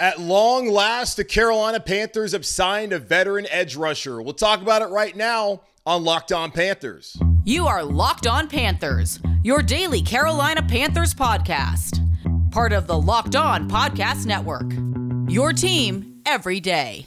At long last, the Carolina Panthers have signed a veteran edge rusher. We'll talk about it right now on Locked On Panthers. You are Locked On Panthers, your daily Carolina Panthers podcast. Part of the Locked On Podcast Network. Your team every day.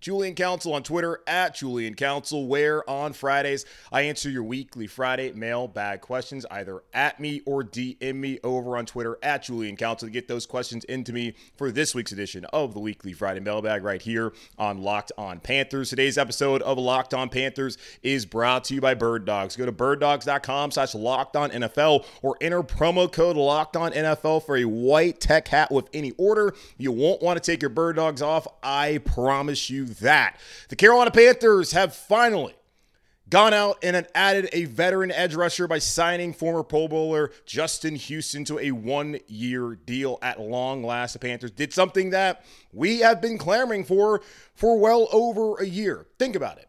Julian Council on Twitter at Julian Council, where on Fridays I answer your weekly Friday mailbag questions either at me or DM me over on Twitter at Julian Council to get those questions into me for this week's edition of the weekly Friday mailbag right here on Locked On Panthers. Today's episode of Locked On Panthers is brought to you by Bird Dogs. Go to birddogs.com slash locked on NFL or enter promo code locked on NFL for a white tech hat with any order. You won't want to take your bird dogs off. I promise you that. The Carolina Panthers have finally gone out and added a veteran edge rusher by signing former Pro Bowler Justin Houston to a one year deal at long last. The Panthers did something that we have been clamoring for for well over a year. Think about it.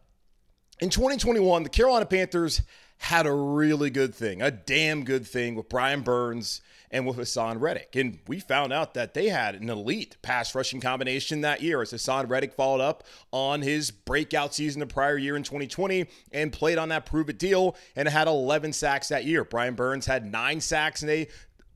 In 2021, the Carolina Panthers had a really good thing, a damn good thing with Brian Burns and with Haason Reddick. And we found out that they had an elite pass rushing combination that year as Haason Reddick followed up on his breakout season the prior year in 2020 and played on that prove it deal and had 11 sacks that year. Brian Burns had nine sacks and they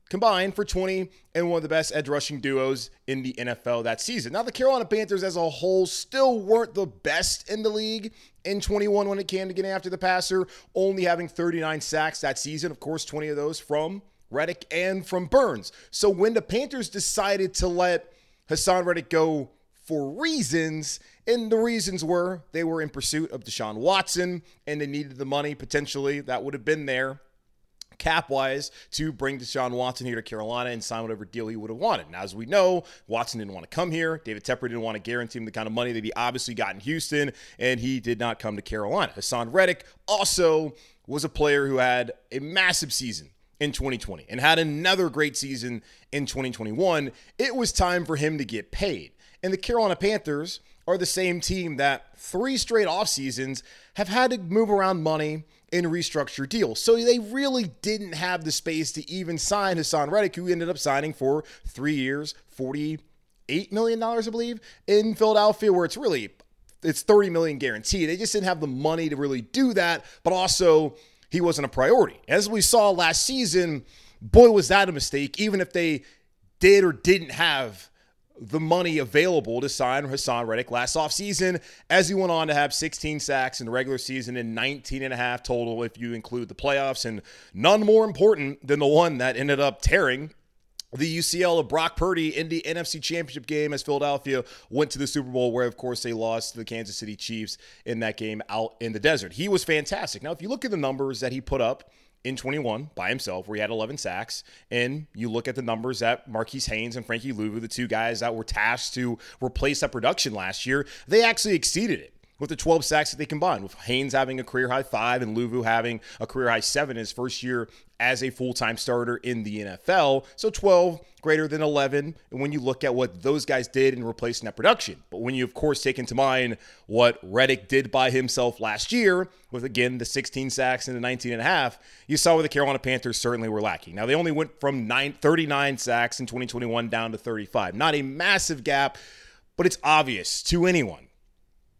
combined for 20 and one of the best edge rushing duos in the NFL that season. Now, the Carolina Panthers as a whole still weren't the best in the league in 21 when it came to getting after the passer, only having 39 sacks that season. Of course, 20 of those from Reddick and from Burns. So when the Panthers decided to let Haason Reddick go for reasons, and the reasons were they were in pursuit of Deshaun Watson and they needed the money potentially that would have been there cap wise to bring Deshaun Watson here to Carolina and sign whatever deal he would have wanted. Now, as we know, Watson didn't want to come here. David Tepper didn't want to guarantee him the kind of money that he obviously got in Houston, and he did not come to Carolina. Haason Reddick also was a player who had a massive season in 2020 and had another great season in 2021, it was time for him to get paid. And the Carolina Panthers are the same team that three straight off seasons have had to move around money and restructure deals. So they really didn't have the space to even sign Haason Reddick, who ended up signing for three years, $48 million, I believe, in Philadelphia, where it's really it's 30 million guaranteed. They just didn't have the money to really do that, but also he wasn't a priority. As we saw last season, boy, was that a mistake, even if they did or didn't have the money available to sign Haason Reddick last offseason, as he went on to have 16 sacks in the regular season and 19 and a half total if you include the playoffs, and none more important than the one that ended up tearing the UCL of Brock Purdy in the NFC Championship game as Philadelphia went to the Super Bowl, where, of course, they lost to the Kansas City Chiefs in that game out in the desert. He was fantastic. Now, if you look at the numbers that he put up in 21 by himself, where he had 11 sacks, and you look at the numbers that Marquis Haynes and Frankie Luvu, the two guys that were tasked to replace that production last year, they actually exceeded it with the 12 sacks that they combined, with Haynes having a career high five and Luvu having a career high seven his first year as a full time starter in the NFL. So 12 greater than 11. And when you look at what those guys did in replacing that production, but when you, of course, take into mind what Reddick did by himself last year, with again the 16 sacks and the 19 and a half, you saw where the Carolina Panthers certainly were lacking. Now, they only went from nine, 39 sacks in 2021 down to 35. Not a massive gap, but it's obvious to anyone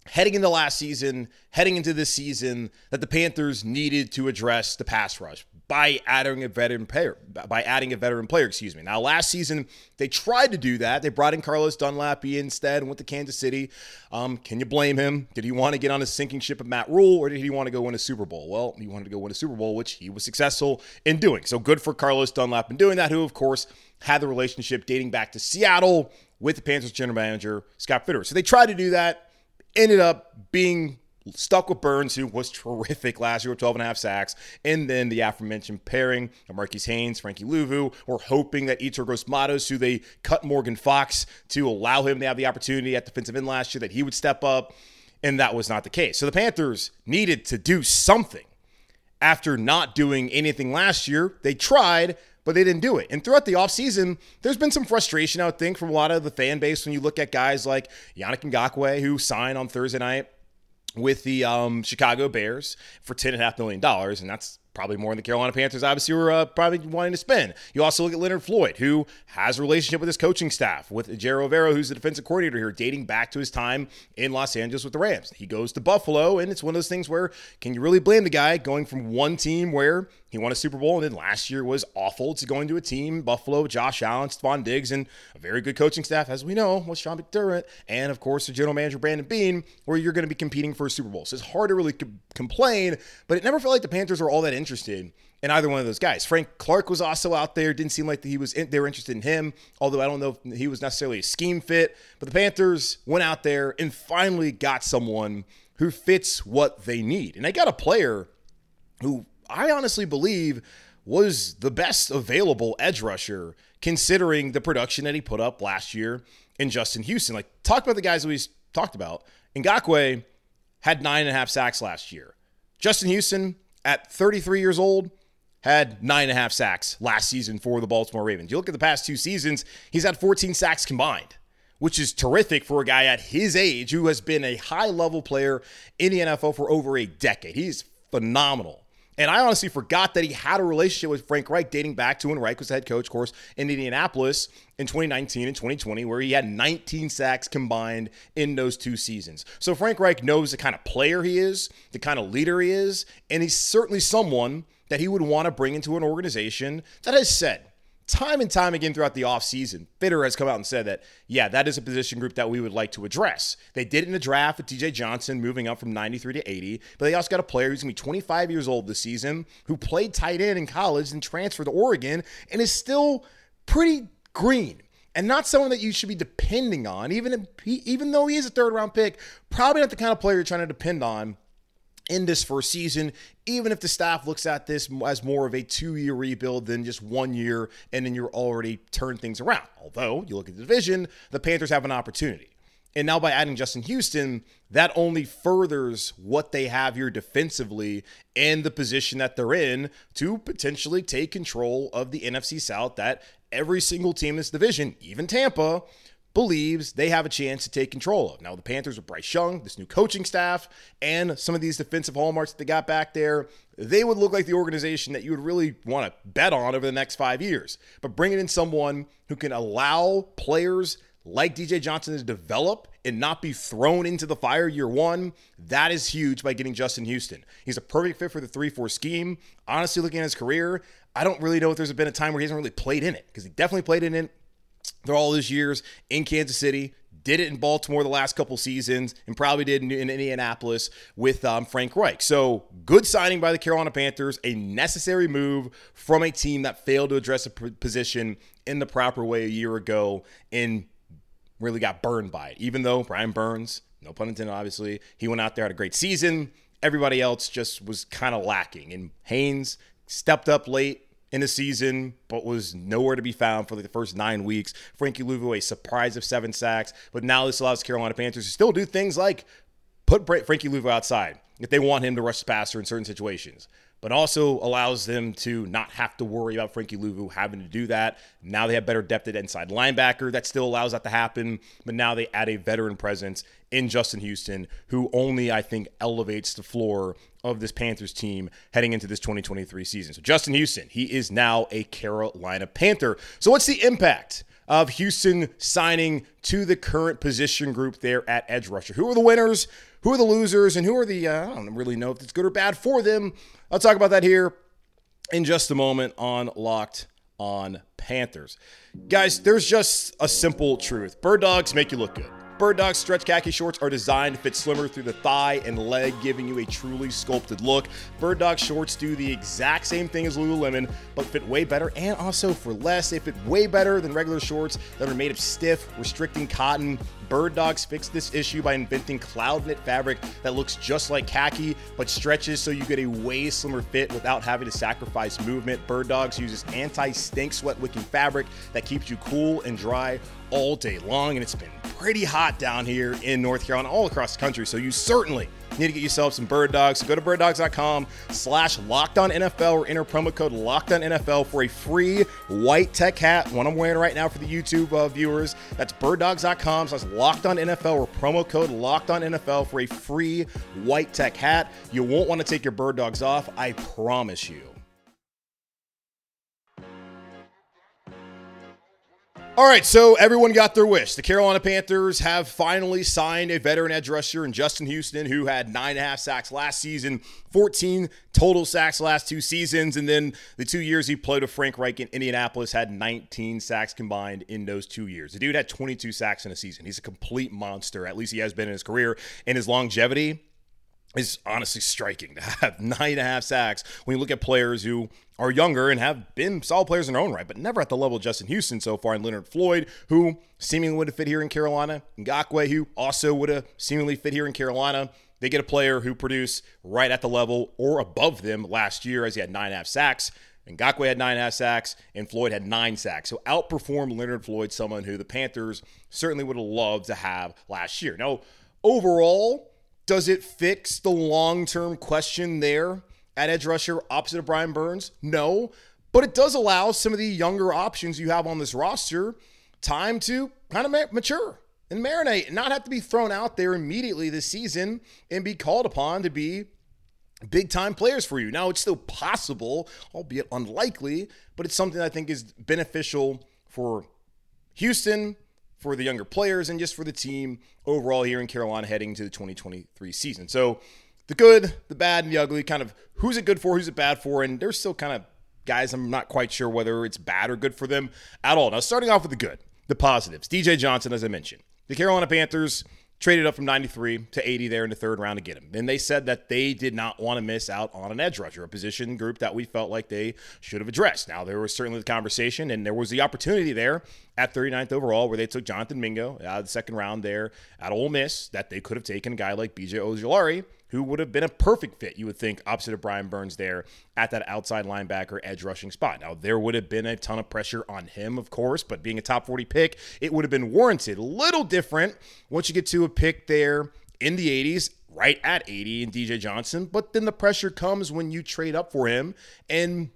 heading into last season, heading into this season, that the Panthers needed to address the pass rush by adding a veteran player. By adding a veteran player, excuse me. Now, last season they tried to do that. They brought in Carlos Dunlap instead and went to Kansas City. Um, can you blame him? Did he want to get on a sinking ship of Matt Rhule, or did he want to go win a Super Bowl? Well, he wanted to go win a Super Bowl, which he was successful in doing. So good for Carlos Dunlap in doing that. Who, of course, had the relationship dating back to Seattle with the Panthers general manager Scott Fitterer. So they tried to do that ended up being stuck with Burns, who was terrific last year with 12 and a half sacks, and then the aforementioned pairing of Marquis Haynes, Frankie Luvu. We're hoping that Yetur Gross-Matos, who they cut Morgan Fox to allow him to have the opportunity at defensive end last year, that he would step up, and that was not the case. So the Panthers needed to do something. After not doing anything last year, they tried, but they didn't do it. And throughout the offseason, there's been some frustration, I would think, from a lot of the fan base when you look at guys like Yannick Ngakoue, who signed on Thursday night with the um, Chicago Bears for $10.5 million. And that's probably more than the Carolina Panthers obviously were uh, probably wanting to spend. You also look at Leonard Floyd, who has a relationship with his coaching staff, with Ejiro Evero, who's the defensive coordinator here, dating back to his time in Los Angeles with the Rams. He goes to Buffalo, and it's one of those things where can you really blame the guy going from one team where he won a Super Bowl, and then last year was awful to going to a team, Buffalo, Josh Allen, Stefon Diggs, and a very good coaching staff, as we know, with Sean McDermott, and of course the general manager Brandon Beane, where you're going to be competing for a Super Bowl. So it's hard to really co- complain, but it never felt like the Panthers were all that interested in either one of those guys. Frank Clark was also out there. Didn't seem like he was in, they were interested in him, although I don't know if he was necessarily a scheme fit. But the Panthers went out there and finally got someone who fits what they need, and they got a player who I honestly believe was the best available edge rusher considering the production that he put up last year in Justin Houston. Like, talk about the guys we talked about. Ngakoue had nine and a half sacks last year. Justin Houston, at 33 years old, had nine and a half sacks last season for the Baltimore Ravens. You look at the past two seasons, he's had 14 sacks combined, which is terrific for a guy at his age who has been a high level player in the NFL for over a decade. He's phenomenal. And I honestly forgot that he had a relationship with Frank Reich dating back to when Reich was head coach, of course, in Indianapolis in 2019 and 2020, where he had 19 sacks combined in those two seasons. So Frank Reich knows the kind of player he is, the kind of leader he is, and he's certainly someone that he would want to bring into an organization that has said, time and time again throughout the offseason, Bitter has come out and said that, yeah, that is a position group that we would like to address. They did it in the draft with DJ Johnson moving up from 93 to 80, but they also got a player who's going to be 25 years old this season who played tight end in college and transferred to Oregon and is still pretty green and not someone that you should be depending on, even if he, even though he is a third round pick, probably not the kind of player you're trying to depend on in this first season, even if the staff looks at this as more of a two year rebuild than just one year, and then you're already turned things around. Although you look at the division, the Panthers have an opportunity. And now by adding Justin Houston, that only furthers what they have here defensively and the position that they're in to potentially take control of the NFC South that every single team in this division, even Tampa, believes they have a chance to take control of. Now, the Panthers with Bryce Young, this new coaching staff, and some of these defensive hallmarks that they got back there, they would look like the organization that you would really want to bet on over the next five years. But bringing in someone who can allow players like DJ Johnson to develop and not be thrown into the fire year one, that is huge by getting Justin Houston. He's a perfect fit for the 3 4 scheme. Honestly, looking at his career, I don't really know if there's been a time where he hasn't really played in it because he definitely played in it through all those years in Kansas City. Did it in Baltimore the last couple seasons, and probably did in, in Indianapolis with um, Frank Reich. So good signing by the Carolina Panthers, a necessary move from a team that failed to address a position in the proper way a year ago, and really got burned by it. Even though Brian Burns, no pun intended, obviously, he went out there had a great season. Everybody else just was kind of lacking, and Haynes stepped up late in the season, but was nowhere to be found for like the first nine weeks. Frankie Luvu, a surprise of seven sacks, but now this allows Carolina Panthers to still do things like put Frankie Luvu outside if they want him to rush the passer in certain situations but also allows them to not have to worry about Frankie Luvu having to do that. Now they have better depth at inside linebacker. That still allows that to happen, but now they add a veteran presence in Justin Houston, who only, I think, elevates the floor of this Panthers team heading into this 2023 season. So Justin Houston, he is now a Carolina Panther. So what's the impact? Of Houston signing to the current position group there at edge rusher. Who are the winners? Who are the losers? And who are the, uh, I don't really know if it's good or bad for them. I'll talk about that here in just a moment on Locked on Panthers. Guys, there's just a simple truth bird dogs make you look good. Bird Dog stretch khaki shorts are designed to fit slimmer through the thigh and leg, giving you a truly sculpted look. Bird Dog shorts do the exact same thing as Lululemon, but fit way better and also for less. They fit way better than regular shorts that are made of stiff, restricting cotton. Bird Dogs fixed this issue by inventing cloud knit fabric that looks just like khaki but stretches so you get a way slimmer fit without having to sacrifice movement. Bird Dogs uses anti stink sweat wicking fabric that keeps you cool and dry all day long, and it's been pretty hot down here in North Carolina, all across the country. So you certainly need to get yourself some bird dogs. So go to birddogs.com slash lockdown NFL or enter promo code lockdown NFL for a free white tech hat. One I'm wearing right now for the YouTube uh, viewers. That's birddogs.com slash lockdown NFL or promo code lockdown NFL for a free white tech hat. You won't want to take your bird dogs off. I promise you. All right, so everyone got their wish. The Carolina Panthers have finally signed a veteran edge rusher in Justin Houston, who had nine and a half sacks last season, 14 total sacks last two seasons, and then the two years he played with Frank Reich in Indianapolis had 19 sacks combined in those two years. The dude had 22 sacks in a season. He's a complete monster. At least he has been in his career, and his longevity is honestly striking to have nine and a half sacks when you look at players who are younger and have been solid players in their own right, but never at the level of Justin Houston so far, and Leonard Floyd, who seemingly would have fit here in Carolina, Ngakoue, who also would have seemingly fit here in Carolina. They get a player who produced right at the level or above them last year as he had nine and a half sacks. Ngakoue had nine and a half sacks, and Floyd had nine sacks. So outperformed Leonard Floyd, someone who the Panthers certainly would have loved to have last year. Now, overall, does it fix the long term question there at edge rusher opposite of Brian Burns? No, but it does allow some of the younger options you have on this roster time to kind of mature and marinate and not have to be thrown out there immediately this season and be called upon to be big time players for you. Now, it's still possible, albeit unlikely, but it's something I think is beneficial for Houston, for the younger players and just for the team overall here in Carolina heading to the 2023 season. So the good, the bad, and the ugly, kind of who's it good for, who's it bad for, and there's still kind of guys I'm not quite sure whether it's bad or good for them at all. Now, starting off with the good, the positives. DJ Johnson, as I mentioned, the Carolina Panthers traded up from 93 to 80 there in the third round to get him. And they said that they did not want to miss out on an edge rusher, a position group that we felt like they should have addressed. Now, there was certainly the conversation and there was the opportunity there at 39th overall where they took Jonathan Mingo out of the second round there at Ole Miss that they could have taken a guy like BJ Ojulari who would have been a perfect fit, you would think, opposite of Brian Burns there at that outside linebacker edge rushing spot. Now, there would have been a ton of pressure on him, of course, but being a top 40 pick, it would have been warranted. A little different once you get to a pick there in the 80s, right at 80 in DJ Johnson, but then the pressure comes when you trade up for him. And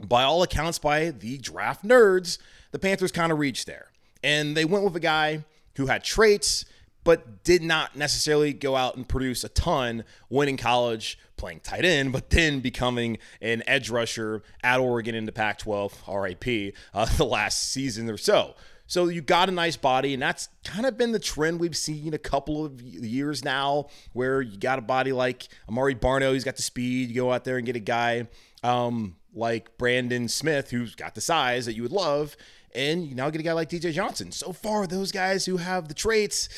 by all accounts, by the draft nerds, the Panthers kind of reached there. And they went with a guy who had traits but did not necessarily go out and produce a ton when in college playing tight end, but then becoming an edge rusher at Oregon in the Pac 12, RIP, uh, the last season or so. So you got a nice body, and that's kind of been the trend we've seen a couple of years now, where you got a body like Amaré Barno, he's got the speed. You go out there and get a guy um, like Brandon Smith, who's got the size that you would love, and you now get a guy like DJ Johnson. So far, those guys who have the traits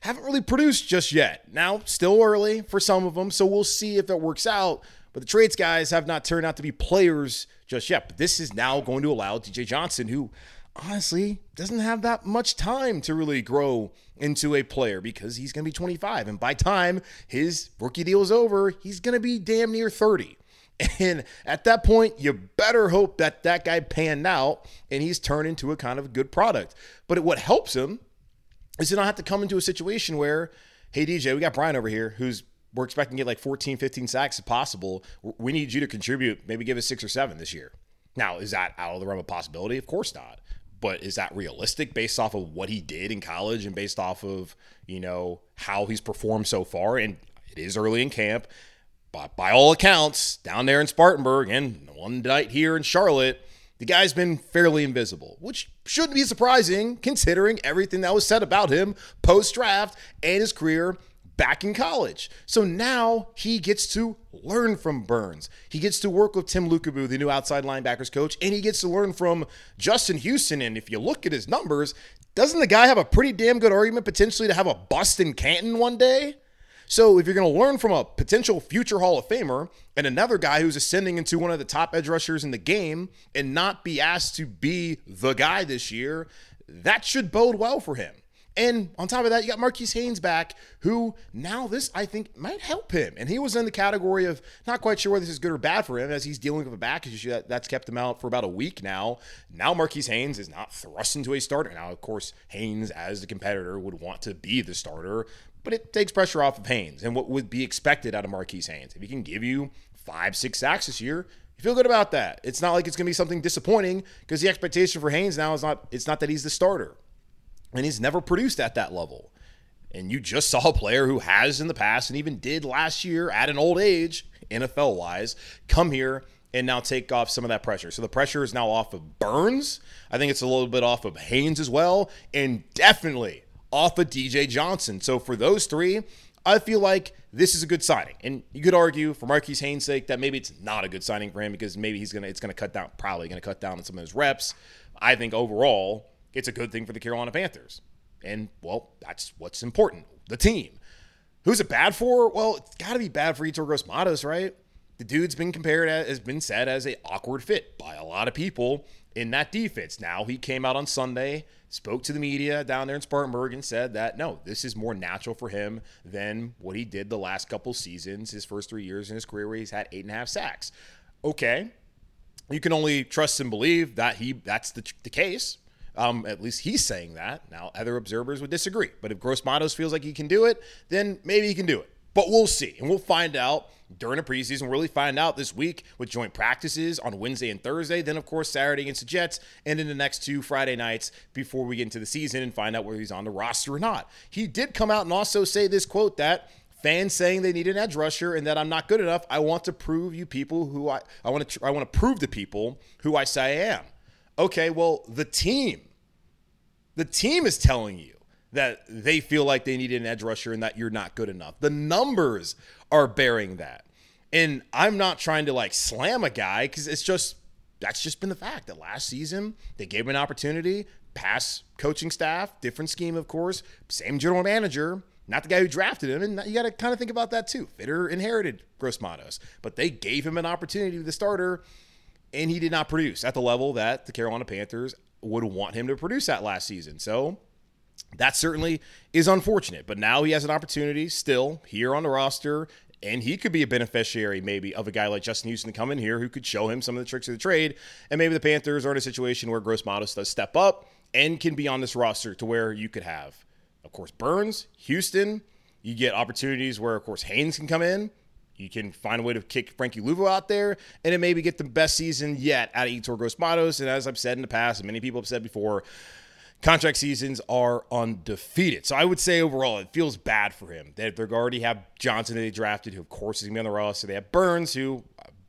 haven't really produced just yet. Now, still early for some of them, so we'll see if it works out. But the traits guys have not turned out to be players just yet. But this is now going to allow DJ Johnson, who honestly doesn't have that much time to really grow into a player because he's going to be 25. And by time his rookie deal is over, he's going to be damn near 30. And at that point, you better hope that that guy panned out and he's turned into a kind of good product. But what helps him is to not have to come into a situation where, hey, DJ, we got Brian over here who's we're expecting to get like 14, 15 sacks if possible. We need you to contribute, maybe give us six or seven this year. Now, is that out of the realm of possibility? Of course not. But is that realistic based off of what he did in college and based off of, you know, how he's performed so far? And it is early in camp. But by all accounts, down there in Spartanburg and one night here in Charlotte, the guy's been fairly invisible, which shouldn't be surprising considering everything that was said about him post draft and his career back in college. So now he gets to learn from Burns. He gets to work with Tem Lukabu, the new outside linebackers coach, and he gets to learn from Justin Houston. And if you look at his numbers, doesn't the guy have a pretty damn good argument potentially to have a bust in Canton one day? So if you're going to learn from a potential future Hall of Famer and another guy who's ascending into one of the top edge rushers in the game and not be asked to be the guy this year, that should bode well for him. And on top of that, you got Marquis Haynes back, who now this I think might help him. And he was in the category of not quite sure whether this is good or bad for him as he's dealing with a back issue that's kept him out for about a week now. Now Marquis Haynes is not thrust into a starter. Now, of course, Haynes as the competitor would want to be the starter, but it takes pressure off of Haynes and what would be expected out of Marquis Haynes. If he can give you five, six sacks this year, you feel good about that. It's not like it's going to be something disappointing because the expectation for Haynes now is not it's not that he's the starter and he's never produced at that level. And you just saw a player who has in the past and even did last year at an old age, NFL wise, come here and now take off some of that pressure. So the pressure is now off of Burns. I think it's a little bit off of Haynes as well, and definitely off of DJ Johnson. So for those three, I feel like this is a good signing. And you could argue for Marquis Haynes' sake that maybe it's not a good signing for him because maybe he's gonna it's gonna cut down, probably gonna cut down on some of his reps. I think overall it's a good thing for the Carolina Panthers. And, well, that's what's important the team. Who's it bad for? Well, it's got to be bad for Yetur Gross right? The dude's been compared, as, has been said as a awkward fit by a lot of people in that defense. Now he came out on Sunday, spoke to the media down there in Spartanburg, and said that no, this is more natural for him than what he did the last couple seasons, his first three years in his career where he's had eight and a half sacks. Okay, you can only trust and believe that he that's the, the case. Um, at least he's saying that. Now, other observers would disagree. But if Gross Matos feels like he can do it, then maybe he can do it. But we'll see. And we'll find out during the preseason. We'll really find out this week with joint practices on Wednesday and Thursday. Then, of course, Saturday against the Jets. And in the next two Friday nights before we get into the season and find out whether he's on the roster or not. He did come out and also say this quote that fans saying they need an edge rusher and that I'm not good enough. I want to prove you people who I, I want to I want to prove to people who I say I am. Okay, well, the team the team is telling you that they feel like they need an edge rusher and that you're not good enough. The numbers are bearing that. And I'm not trying to like slam a guy because it's just that's just been the fact that last season they gave him an opportunity, pass coaching staff, different scheme, of course, same general manager, not the guy who drafted him. And you got to kind of think about that too. Fitterer inherited Gross Matos, but they gave him an opportunity to be the starter, and he did not produce at the level that the Carolina Panthers would want him to produce that last season. So that certainly is unfortunate. But now he has an opportunity still here on the roster. And he could be a beneficiary, maybe, of a guy like Justin Houston to come in here who could show him some of the tricks of the trade. And maybe the Panthers are in a situation where Gross Matos does step up and can be on this roster to where you could have, of course, Burns, Houston. You get opportunities where, of course, Haynes can come in. You can find a way to kick Frankie Luvu out there and then maybe get the best season yet out of Yetur Gross Matos. And as I've said in the past, and many people have said before, contract seasons are undefeated. So I would say overall, it feels bad for him. They, they already have Johnson that they drafted, who of course is going to be on the roster. They have Burns, who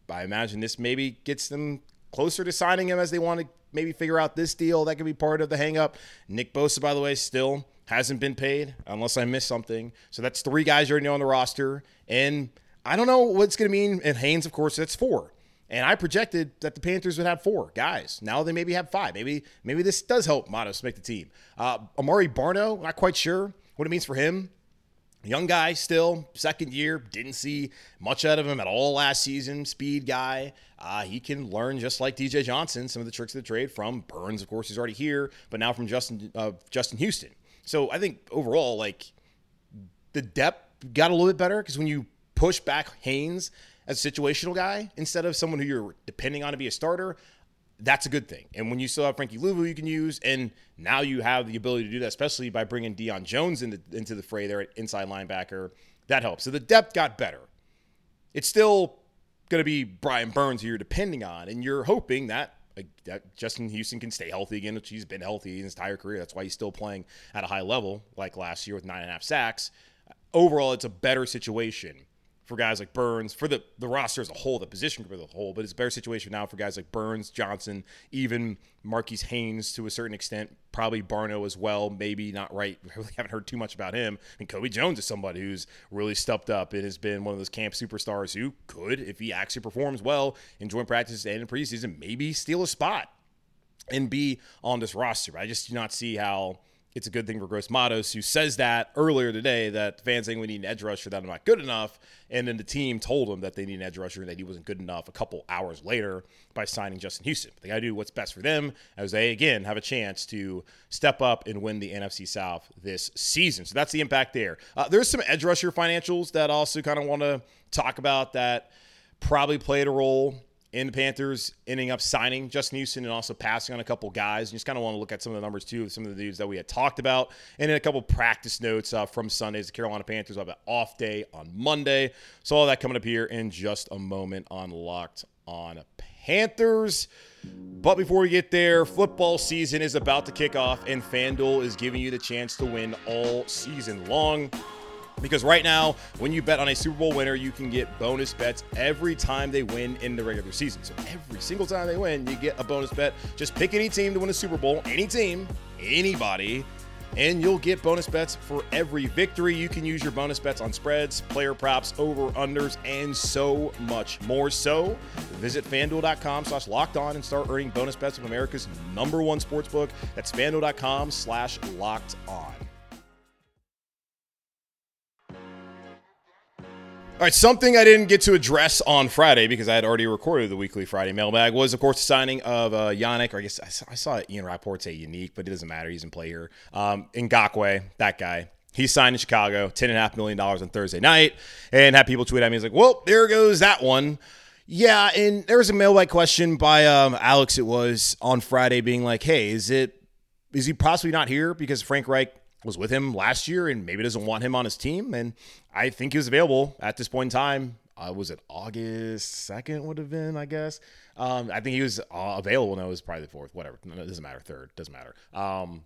I imagine this maybe gets them closer to signing him as they want to maybe figure out this deal. That could be part of the hangup. Nick Bosa, by the way, still hasn't been paid unless I missed something. So that's three guys already on the roster. And – I don't know what's going to mean. And Haynes, of course, that's four. And I projected that the Panthers would have four guys. Now they maybe have five. Maybe maybe this does help Matos make the team. Uh, Amaré Barno, not quite sure what it means for him. Young guy still, second year, didn't see much out of him at all last season. Speed guy. Uh, he can learn just like DJ Johnson some of the tricks of the trade from Burns, of course, he's already here, but now from Justin uh, Justin Houston. So I think overall, like the depth got a little bit better because when you push back Haynes as a situational guy instead of someone who you're depending on to be a starter, that's a good thing. And when you still have Frankie Luvu you can use, and now you have the ability to do that, especially by bringing Deion Jones into, into the fray there at inside linebacker, that helps. So the depth got better. It's still going to be Brian Burns who you're depending on, and you're hoping that, that Justin Houston can stay healthy again, which he's been healthy his entire career. That's why he's still playing at a high level, like last year with nine and a half sacks. Overall, it's a better situation for guys like Burns, for the, the roster as a whole, the position group as a whole, but it's a better situation now for guys like Burns, Johnson, even Marquis Haynes to a certain extent, probably Barno as well. Maybe not right. We really haven't heard too much about him. And Kobe Jones is somebody who's really stepped up and has been one of those camp superstars who could, if he actually performs well in joint practices and in preseason, maybe steal a spot and be on this roster. I just do not see how it's a good thing for Gross Matos, who says that earlier today that fans saying we need an edge rusher, that I'm not good enough. And then the team told him that they need an edge rusher and that he wasn't good enough a couple hours later by signing Justin Houston. They got to do what's best for them as they, again, have a chance to step up and win the NFC South this season. So that's the impact there. Uh, there's some edge rusher financials that also kind of want to talk about that probably played a role in the Panthers ending up signing Justin Houston and also passing on a couple guys. And just kind of want to look at some of the numbers too, some of the dudes that we had talked about, and then a couple practice notes uh, from Sundays. The Carolina Panthers have an off day on Monday, so all that coming up here in just a moment on Locked On Panthers. But before we get there, football season is about to kick off, and FanDuel is giving you the chance to win all season long. Because right now, when you bet on a Super Bowl winner, you can get bonus bets every time they win in the regular season. So every single time they win, you get a bonus bet. Just pick any team to win a Super Bowl, any team, anybody, and you'll get bonus bets for every victory. You can use your bonus bets on spreads, player props, over unders, and so much more. So visit fanduel.com slash locked on and start earning bonus bets with America's number one sportsbook. That's fanduel.com slash locked on. All right, something I didn't get to address on Friday because I had already recorded the weekly Friday mailbag was, of course, the signing of uh, Yannick, or I guess I saw, I saw Ian Rapoport say unique, but it doesn't matter. He's in play here. Um, Ngakoue, that guy. He signed in Chicago, $10.5 million on Thursday night, and had people tweet at me. He's like, well, there goes that one. Yeah, and there was a mailbag question by um, Alex, it was on Friday, being like, hey, is it is he possibly not here because Frank Reich was with him last year and maybe doesn't want him on his team. And I think he was available at this point in time. Uh, was it August 2nd would have been, I guess. Um, I think he was uh, available. No, it was probably the fourth, whatever. No, it doesn't matter. Third, doesn't matter. Um,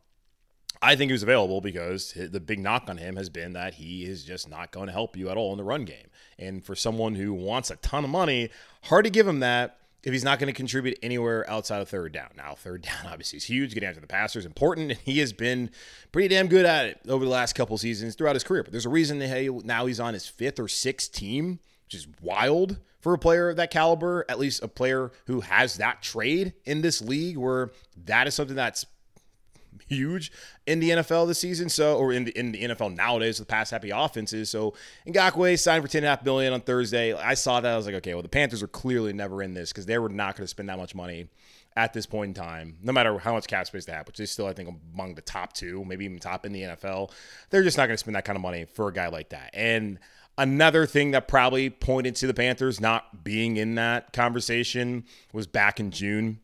I think he was available because the big knock on him has been that he is just not going to help you at all in the run game. And for someone who wants a ton of money, hard to give him that if he's not going to contribute anywhere outside of third down. Now, third down obviously is huge. Getting after the passer is important, and he has been pretty damn good at it over the last couple seasons throughout his career. But there's a reason that hey, now he's on his fifth or sixth team, which is wild for a player of that caliber. At least a player who has that trade in this league, where that is something that's huge in the NFL this season. So, or in the in the NFL nowadays with pass happy offenses. So, Ngakoue signed for ten and a half billion on Thursday. I saw that. I was like, okay, well, the Panthers are clearly never in this because they were not going to spend that much money at this point in time, no matter how much cap space they have, which is still, I think, among the top two, maybe even top in the NFL. They're just not going to spend that kind of money for a guy like that. And Another thing that probably pointed to the Panthers not being in that conversation was back in June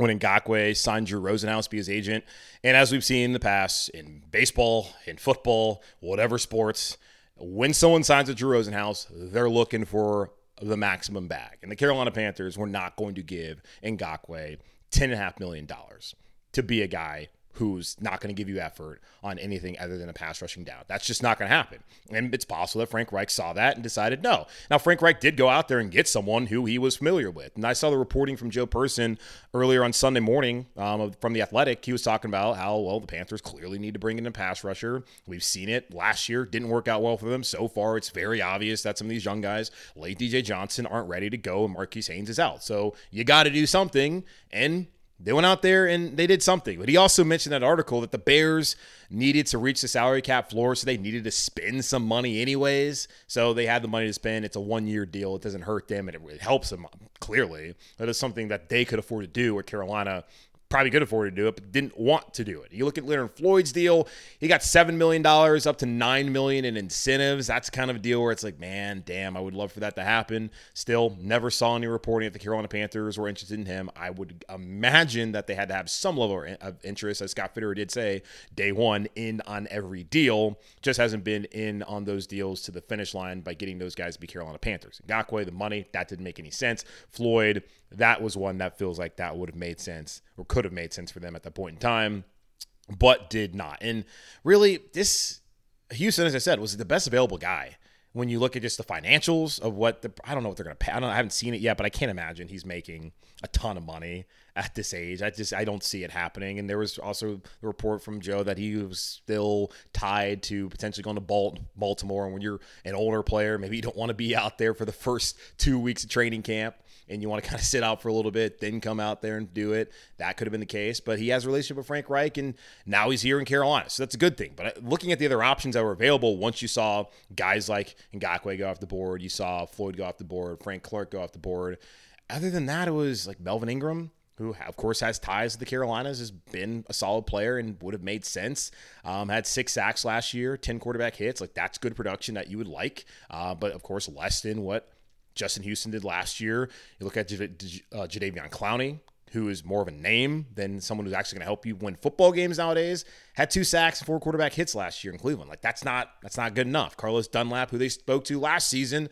when Ngakoue signed Drew Rosenhaus to be his agent. And as we've seen in the past, in baseball, in football, whatever sports, when someone signs with Drew Rosenhaus, they're looking for the maximum bag. And the Carolina Panthers were not going to give Ngakoue $10.5 million to be a guy who's not going to give you effort on anything other than a pass rushing down. That's just not going to happen. And it's possible that Frank Reich saw that and decided no. Now, Frank Reich did go out there and get someone who he was familiar with. And I saw the reporting from Joe Person earlier on Sunday morning um, from The Athletic. He was talking about how, well, the Panthers clearly need to bring in a pass rusher. We've seen it last year, didn't work out well for them. So far, it's very obvious that some of these young guys, late DJ Johnson, aren't ready to go and Marquis Haynes is out. So you got to do something. And they went out there and they did something. But he also mentioned that article that the Bears needed to reach the salary cap floor, so they needed to spend some money anyways. So they had the money to spend. It's a one year deal. It doesn't hurt them and it helps them uh, clearly. That is something that they could afford to do where Carolina probably could afford to do it, but didn't want to do it. You look at Leonard Floyd's deal; he got seven million dollars, up to nine million in incentives. That's kind of a deal where it's like, man, damn, I would love for that to happen. Still, never saw any reporting that the Carolina Panthers were interested in him. I would imagine that they had to have some level of interest, as Scott Fitterer did say, day one in on every deal. Just hasn't been in on those deals to the finish line by getting those guys to be Carolina Panthers. Ngakoue, the money that didn't make any sense. Floyd that was one that feels like that would have made sense or could have made sense for them at that point in time, but did not. And really, this Houston, as I said, was the best available guy. when you look at just the financials of what the I don't know what they're going to pay. I don't I haven't seen it yet, but I can't imagine he's making a ton of money at this age. I just I don't see it happening. And there was also the report from Joe that he was still tied to potentially going to Baltimore. And when you're an older player, maybe you don't want to be out there for the first two weeks of training camp and you want to kind of sit out for a little bit, then come out there and do it. That could have been the case, but he has a relationship with Frank Reich, and now he's here in Carolina, so that's a good thing. But uh, looking at the other options that were available, once you saw guys like Ngakoue go off the board, you saw Floyd go off the board, Frank Clark go off the board. Other than that, it was like Melvin Ingram, who of course has ties to the Carolinas, has been a solid player and would have made sense. Um, had six sacks last year, ten quarterback hits. Like that's good production that you would like, uh, but of course less than what Justin Houston did last year. You look at J- J- uh, Jadeveon Clowney, who is more of a name than someone who's actually going to help you win football games nowadays. Had two sacks and four quarterback hits last year in Cleveland. Like that's not that's not good enough. Carlos Dunlap, who they spoke to last season,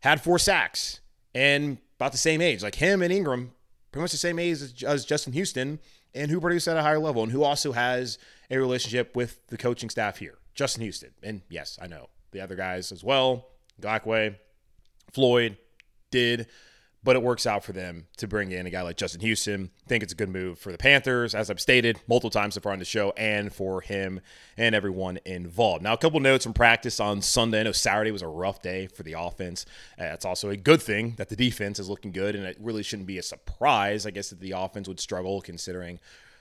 had four sacks and about the same age. Like him and Ingram, pretty much the same age as, as Justin Houston, and who produced at a higher level and who also has a relationship with the coaching staff here. Justin Houston, and yes, I know the other guys as well. Ngakoue, Floyd did, but it works out for them to bring in a guy like Justin Houston. Think it's a good move for the Panthers, as I've stated multiple times so far on the show, and for him and everyone involved. Now, a couple notes from practice on Sunday. I know Saturday was a rough day for the offense. Uh, it's also a good thing that the defense is looking good, and it really shouldn't be a surprise, I guess, that the offense would struggle considering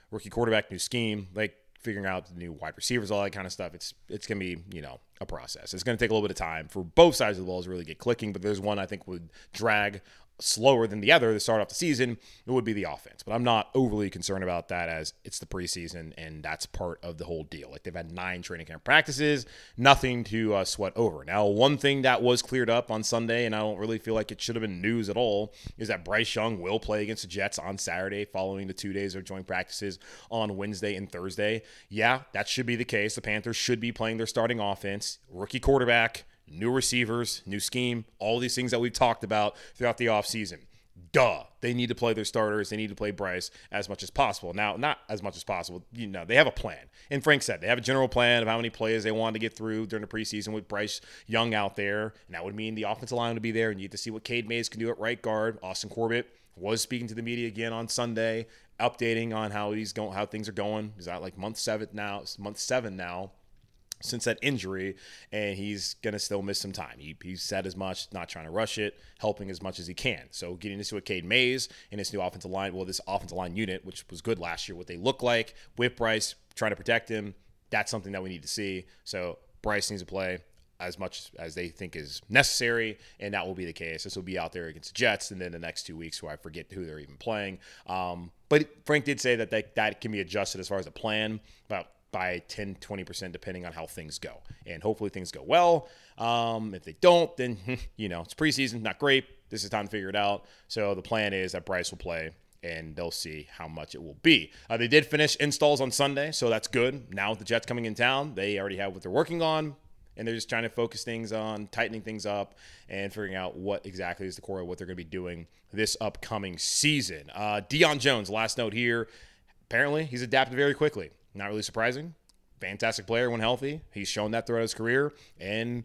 rookie quarterback, new scheme. Like figuring out the new wide receivers, all that kind of stuff. It's it's gonna be you know a process. It's gonna take a little bit of time for both sides of the ball to really get clicking. But there's one I think would drag slower than the other to start off the season, it would be the offense. But I'm not overly concerned about that as it's the preseason and that's part of the whole deal. Like they've had nine training camp practices, nothing to uh, sweat over. Now, one thing that was cleared up on Sunday, and I don't really feel like it should have been news at all, is that Bryce Young will play against the Jets on Saturday following the two days of joint practices on Wednesday and Thursday. Yeah, that should be the case. The Panthers should be playing their starting offense, rookie quarterback new receivers, new scheme, all these things that we've talked about throughout the offseason. Duh. They need to play their starters. They need to play Bryce as much as possible. Now, not as much as possible. You know, they have a plan. And Frank said they have a general plan of how many plays they want to get through during the preseason with Bryce Young out there. And that would mean the offensive line would be there. And you get to see what Cade Mays can do at right guard. Austin Corbett was speaking to the media again on Sunday, updating on how he's going, how things are going. He's at like month seven now, month seven now since that injury, and he's to still miss some time. He, he said as much, not trying to rush it, helping as much as he can. So getting into what Cade Mays and his new offensive line, well, this offensive line unit, which was good last year, what they look like with Bryce, trying to protect him, that's something that we need to see. So Bryce needs to play as much as they think is necessary, and that will be the case. This will be out there against the Jets, and then the next two weeks, who I forget who they're even playing. Um, but Frank did say that they, that can be adjusted as far as the plan about by 10, 20%, depending on how things go. And hopefully things go well. Um, if they don't, then, you know, it's preseason, not great. This is time to figure it out. So the plan is that Bryce will play and they'll see how much it will be. Uh, they did finish installs on Sunday, so that's good. Now with the Jets coming in town, they already have what they're working on, and they're just trying to focus things on tightening things up and figuring out what exactly is the core of what they're going to be doing this upcoming season. Uh, Jones, last note here. Apparently, he's adapted very quickly. Not really surprising. Fantastic player when healthy. He's shown that throughout his career and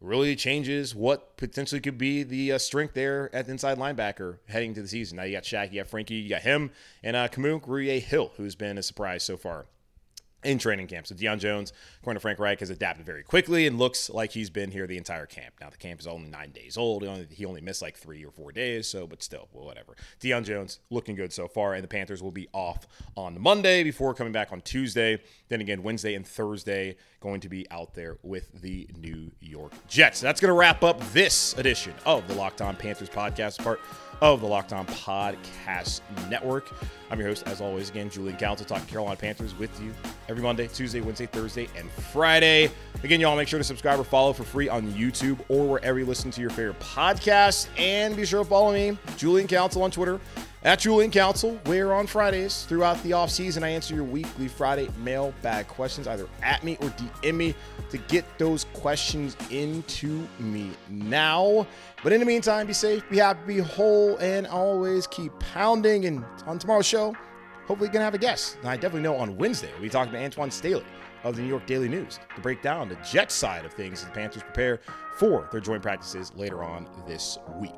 really changes what potentially could be the uh, strength there at the inside linebacker heading to the season. Now you got Shaq, you got Frankie, you got him, and uh, Kamu Grugier-Hill, who's been a surprise so far in training camp. So Deion Jones, according to Frank Reich, has adapted very quickly and looks like he's been here the entire camp. Now the camp is only nine days old. He only, he only missed like three or four days, so but still, well, whatever. Deion Jones looking good so far, and the Panthers will be off on Monday before coming back on Tuesday. Then again, Wednesday and Thursday going to be out there with the New York Jets. That's going to wrap up this edition of the Locked On Panthers podcast, part of the Locked On Podcast Network. I'm your host, as always, again, Julian Council, talking Carolina Panthers with you every Monday, Tuesday, Wednesday, Thursday, and Friday. Again, y'all make sure to subscribe or follow for free on YouTube or wherever you listen to your favorite podcast. And be sure to follow me, Julian Council, on Twitter at Julian Council, where on Fridays throughout the off season I answer your weekly Friday mailbag questions either at me or DM me to get those questions into me now. But in the meantime, be safe, be happy, be whole, and always keep pounding. And on tomorrow's show, hopefully going to have a guest. And I definitely know on Wednesday we'll be talking to Antoine Staley of the New York Daily News to break down the Jets side of things as the Panthers prepare for their joint practices later on this week.